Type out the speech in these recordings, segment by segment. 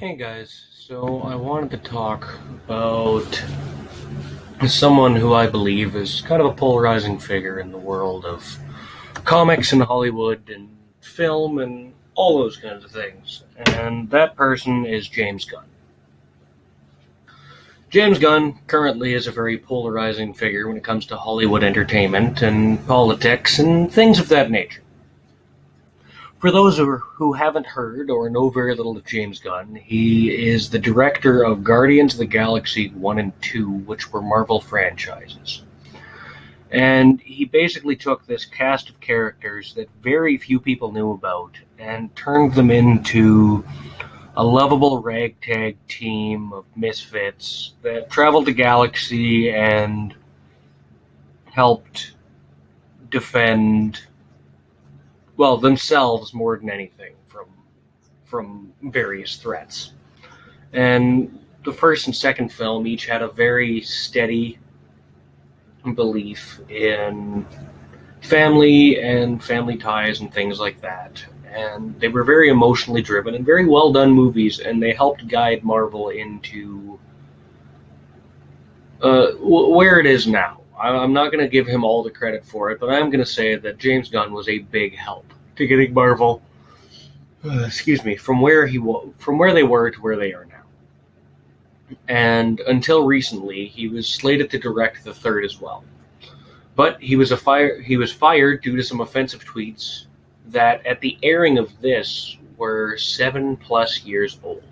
Hey guys, so I wanted to talk about someone who I believe is kind of a polarizing figure in the world of comics and Hollywood and film and all those kinds of things. And that person is James Gunn. James Gunn currently is a very polarizing figure when it comes to Hollywood entertainment and politics and things of that nature. For those who haven't heard or know very little of James Gunn, he is the director of Guardians of the Galaxy 1 and 2, which were Marvel franchises. And he basically took this cast of characters that very few people knew about and turned them into a lovable ragtag team of misfits that traveled the galaxy and helped defend well themselves more than anything from from various threats. And the first and second film each had a very steady belief in family and family ties and things like that. And they were very emotionally driven and very well done movies, and they helped guide Marvel into uh, where it is now. I'm not going to give him all the credit for it, but I'm going to say that James Gunn was a big help to getting Marvel, uh, excuse me, from where he from where they were to where they are now. And until recently, he was slated to direct the third as well, but he was a fire he was fired due to some offensive tweets that, at the airing of this, were seven plus years old.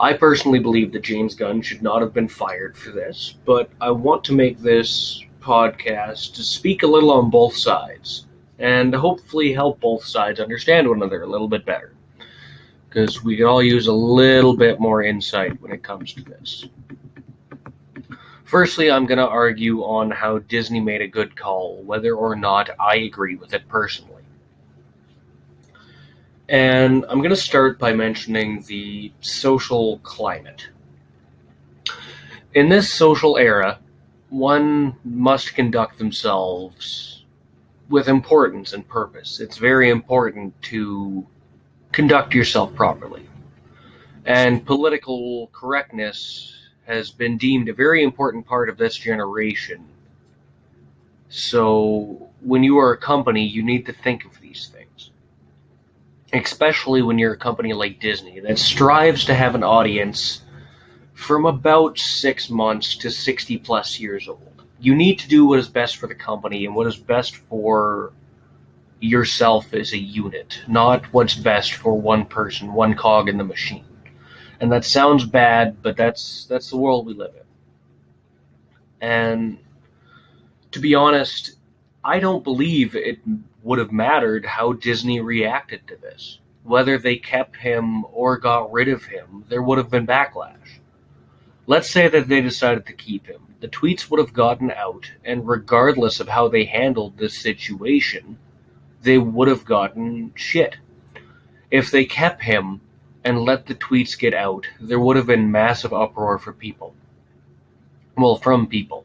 I personally believe that James Gunn should not have been fired for this, but I want to make this podcast to speak a little on both sides and hopefully help both sides understand one another a little bit better. Because we could all use a little bit more insight when it comes to this. Firstly, I'm going to argue on how Disney made a good call, whether or not I agree with it personally. And I'm going to start by mentioning the social climate. In this social era, one must conduct themselves with importance and purpose. It's very important to conduct yourself properly. And political correctness has been deemed a very important part of this generation. So, when you are a company, you need to think of these things especially when you're a company like Disney that strives to have an audience from about six months to 60 plus years old. You need to do what is best for the company and what is best for yourself as a unit, not what's best for one person, one cog in the machine. And that sounds bad, but that's that's the world we live in. And to be honest, I don't believe it would have mattered how Disney reacted to this. Whether they kept him or got rid of him, there would have been backlash. Let's say that they decided to keep him. The tweets would have gotten out, and regardless of how they handled this situation, they would have gotten shit. If they kept him and let the tweets get out, there would have been massive uproar for people. Well, from people.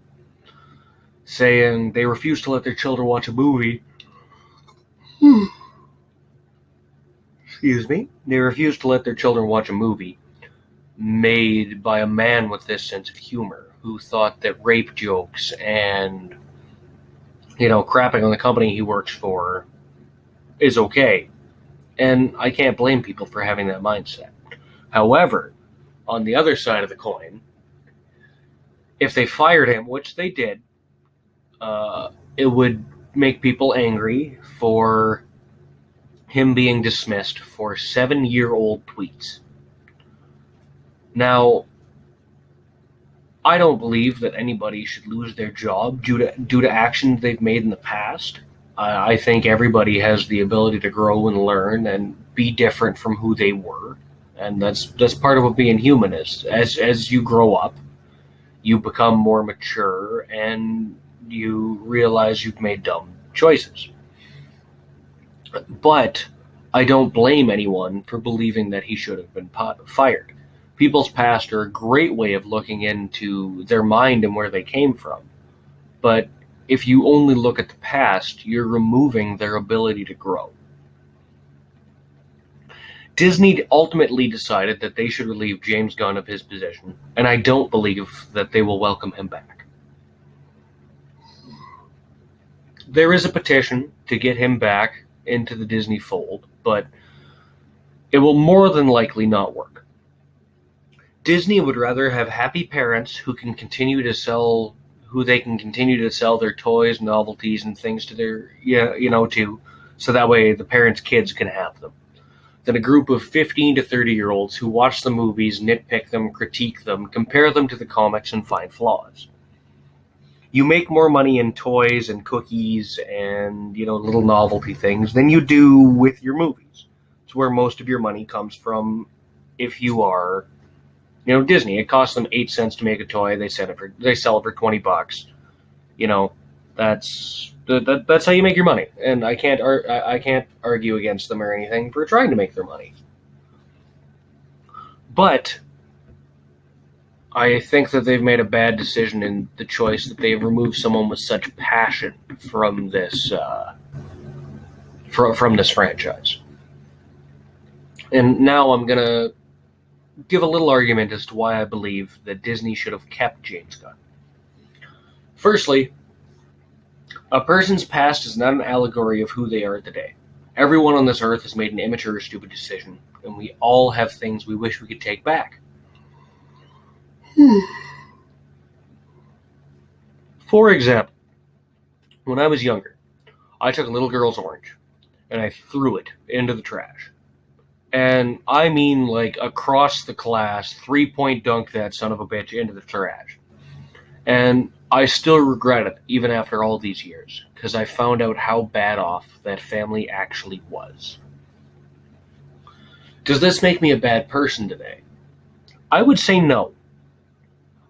Saying they refuse to let their children watch a movie. Excuse me. They refuse to let their children watch a movie made by a man with this sense of humor who thought that rape jokes and, you know, crapping on the company he works for is okay. And I can't blame people for having that mindset. However, on the other side of the coin, if they fired him, which they did, uh, it would make people angry for him being dismissed for seven year old tweets. Now, I don't believe that anybody should lose their job due to due to actions they've made in the past. Uh, I think everybody has the ability to grow and learn and be different from who they were, and that's that's part of what being human is. As as you grow up, you become more mature and you realize you've made dumb choices. But I don't blame anyone for believing that he should have been fired. People's past are a great way of looking into their mind and where they came from. But if you only look at the past, you're removing their ability to grow. Disney ultimately decided that they should relieve James Gunn of his position, and I don't believe that they will welcome him back. There is a petition to get him back into the Disney fold, but it will more than likely not work. Disney would rather have happy parents who can continue to sell who they can continue to sell their toys, novelties, and things to their you know to, so that way the parents' kids can have them than a group of 15 to 30 year olds who watch the movies, nitpick them, critique them, compare them to the comics, and find flaws. You make more money in toys and cookies and, you know, little novelty things than you do with your movies. It's where most of your money comes from if you are, you know, Disney. It costs them eight cents to make a toy. They sell it for they sell it for twenty bucks. You know, that's that, that's how you make your money, and I can't I can't argue against them or anything for trying to make their money. But I think that they've made a bad decision in the choice that they've removed someone with such passion from this uh, from from this franchise. And now I'm gonna give a little argument as to why I believe that Disney should have kept James Gunn. Firstly, a person's past is not an allegory of who they are today. Everyone on this earth has made an immature or stupid decision, and we all have things we wish we could take back. Hmm. For example, when I was younger, I took a little girl's orange and I threw it into the trash. And I mean, like, across the class, three point dunk that son of a bitch into the trash. And I still regret it, even after all these years, because I found out how bad off that family actually was. Does this make me a bad person today? I would say no.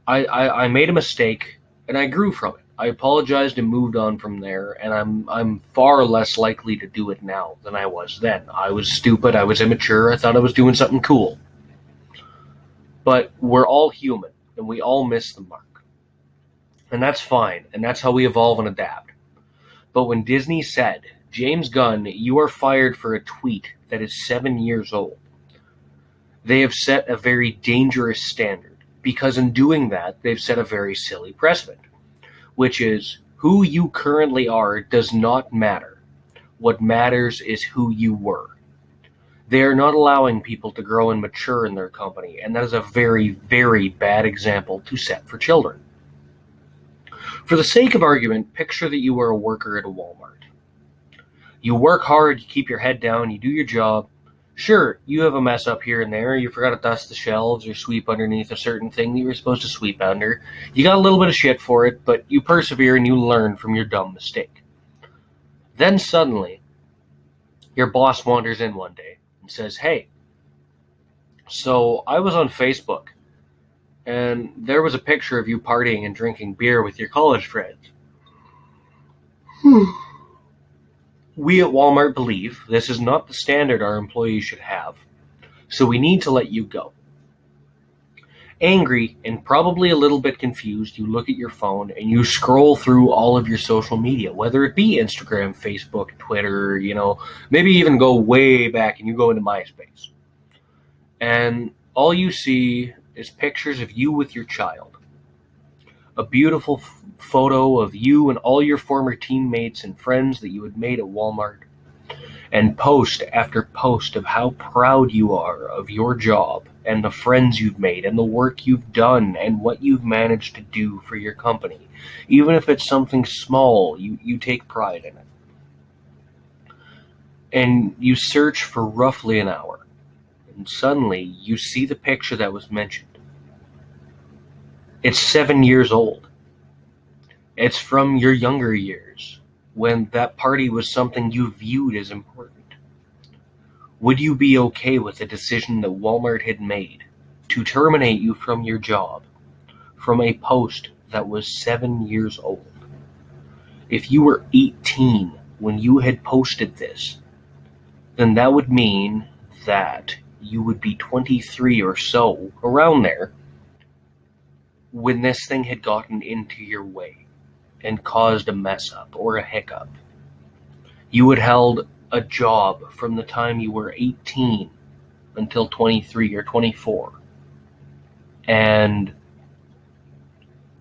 I, I, I made a mistake and I grew from it. I apologized and moved on from there, and I'm I'm far less likely to do it now than I was then. I was stupid, I was immature, I thought I was doing something cool. But we're all human, and we all miss the mark. And that's fine, and that's how we evolve and adapt. But when Disney said, James Gunn, you are fired for a tweet that is seven years old, they have set a very dangerous standard because in doing that, they've set a very silly precedent, which is who you currently are does not matter. What matters is who you were. They are not allowing people to grow and mature in their company, and that is a very, very bad example to set for children. For the sake of argument, picture that you are a worker at a Walmart. You work hard, you keep your head down, you do your job. Sure, you have a mess up here and there. You forgot to dust the shelves or sweep underneath a certain thing that you were supposed to sweep under. You got a little bit of shit for it, but you persevere and you learn from your dumb mistake. Then suddenly, your boss wanders in one day and says, Hey, so I was on Facebook and there was a picture of you partying and drinking beer with your college friends. Hmm. We at Walmart believe this is not the standard our employees should have, so we need to let you go. Angry and probably a little bit confused, you look at your phone and you scroll through all of your social media, whether it be Instagram, Facebook, Twitter, you know, maybe even go way back and you go into MySpace. And all you see is pictures of you with your child. A beautiful photo of you and all your former teammates and friends that you had made at Walmart. And post after post of how proud you are of your job and the friends you've made and the work you've done and what you've managed to do for your company. Even if it's something small, you, you take pride in it. And you search for roughly an hour and suddenly you see the picture that was mentioned. It's seven years old. It's from your younger years, when that party was something you viewed as important. Would you be okay with the decision that Walmart had made to terminate you from your job from a post that was seven years old? If you were 18 when you had posted this, then that would mean that you would be 23 or so, around there, when this thing had gotten into your way and caused a mess up or a hiccup. You had held a job from the time you were 18 until 23 or 24. And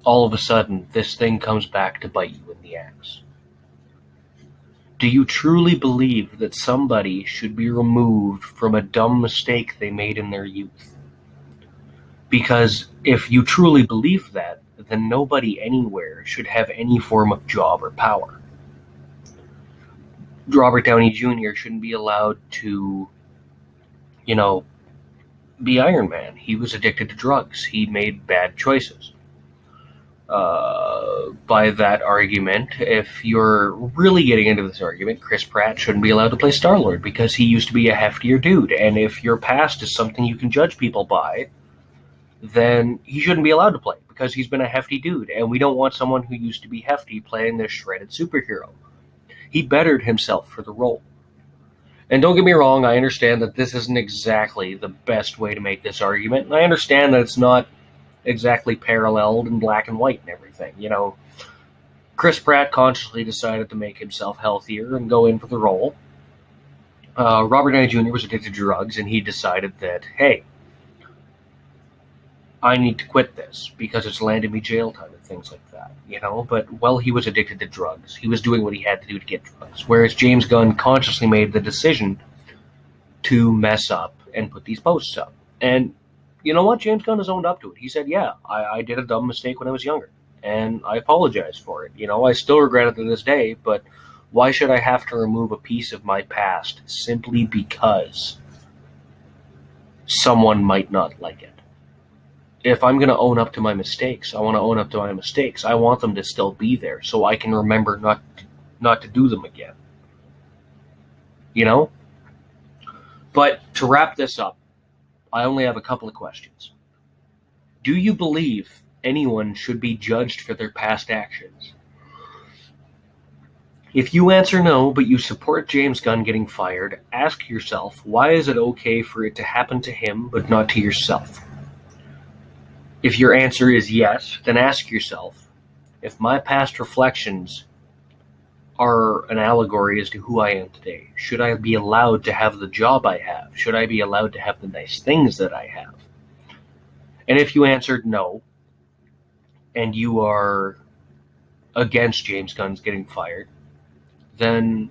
all of a sudden, this thing comes back to bite you in the ass. Do you truly believe that somebody should be removed from a dumb mistake they made in their youth? Because if you truly believe that, then nobody anywhere should have any form of job or power. Robert Downey Jr. shouldn't be allowed to, you know, be Iron Man. He was addicted to drugs. He made bad choices. Uh, by that argument, if you're really getting into this argument, Chris Pratt shouldn't be allowed to play Star Lord because he used to be a heftier dude. And if your past is something you can judge people by, then he shouldn't be allowed to play because he's been a hefty dude. And we don't want someone who used to be hefty playing this shredded superhero. He bettered himself for the role. And don't get me wrong, I understand that this isn't exactly the best way to make this argument. And I understand that it's not exactly paralleled in black and white and everything. You know, Chris Pratt consciously decided to make himself healthier and go in for the role. Uh, Robert Downey Jr. was addicted to drugs, and he decided that, hey, I need to quit this because it's landed me jail time and things like that, you know. But while he was addicted to drugs, he was doing what he had to do to get drugs. Whereas James Gunn consciously made the decision to mess up and put these posts up. And you know what? James Gunn has owned up to it. He said, "Yeah, I, I did a dumb mistake when I was younger, and I apologize for it. You know, I still regret it to this day. But why should I have to remove a piece of my past simply because someone might not like it? If I'm going to own up to my mistakes, I want to own up to my mistakes. I want them to still be there so I can remember not to, not to do them again. You know. But to wrap this up." I only have a couple of questions. Do you believe anyone should be judged for their past actions? If you answer no, but you support James Gunn getting fired, ask yourself why is it okay for it to happen to him but not to yourself? If your answer is yes, then ask yourself if my past reflections are an allegory as to who I am today. Should I be allowed to have the job I have? Should I be allowed to have the nice things that I have? And if you answered no, and you are against James Gunn's getting fired, then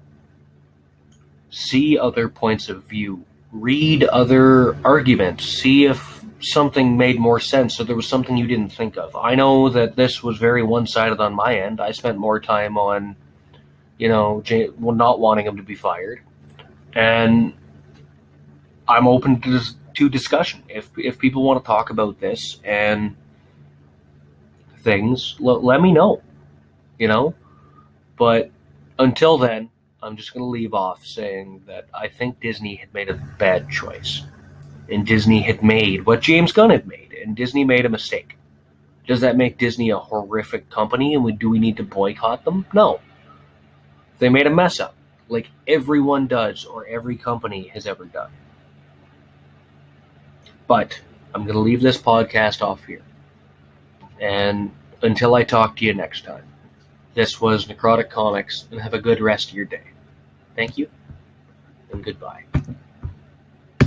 see other points of view. Read other arguments. See if something made more sense or there was something you didn't think of. I know that this was very one sided on my end. I spent more time on you know, not wanting him to be fired, and I'm open to to discussion. If if people want to talk about this and things, l- let me know. You know, but until then, I'm just going to leave off saying that I think Disney had made a bad choice, and Disney had made what James Gunn had made, and Disney made a mistake. Does that make Disney a horrific company, and we, do we need to boycott them? No they made a mess up, like everyone does or every company has ever done. But I'm going to leave this podcast off here. And until I talk to you next time, this was Necrotic Comics, and have a good rest of your day. Thank you, and goodbye.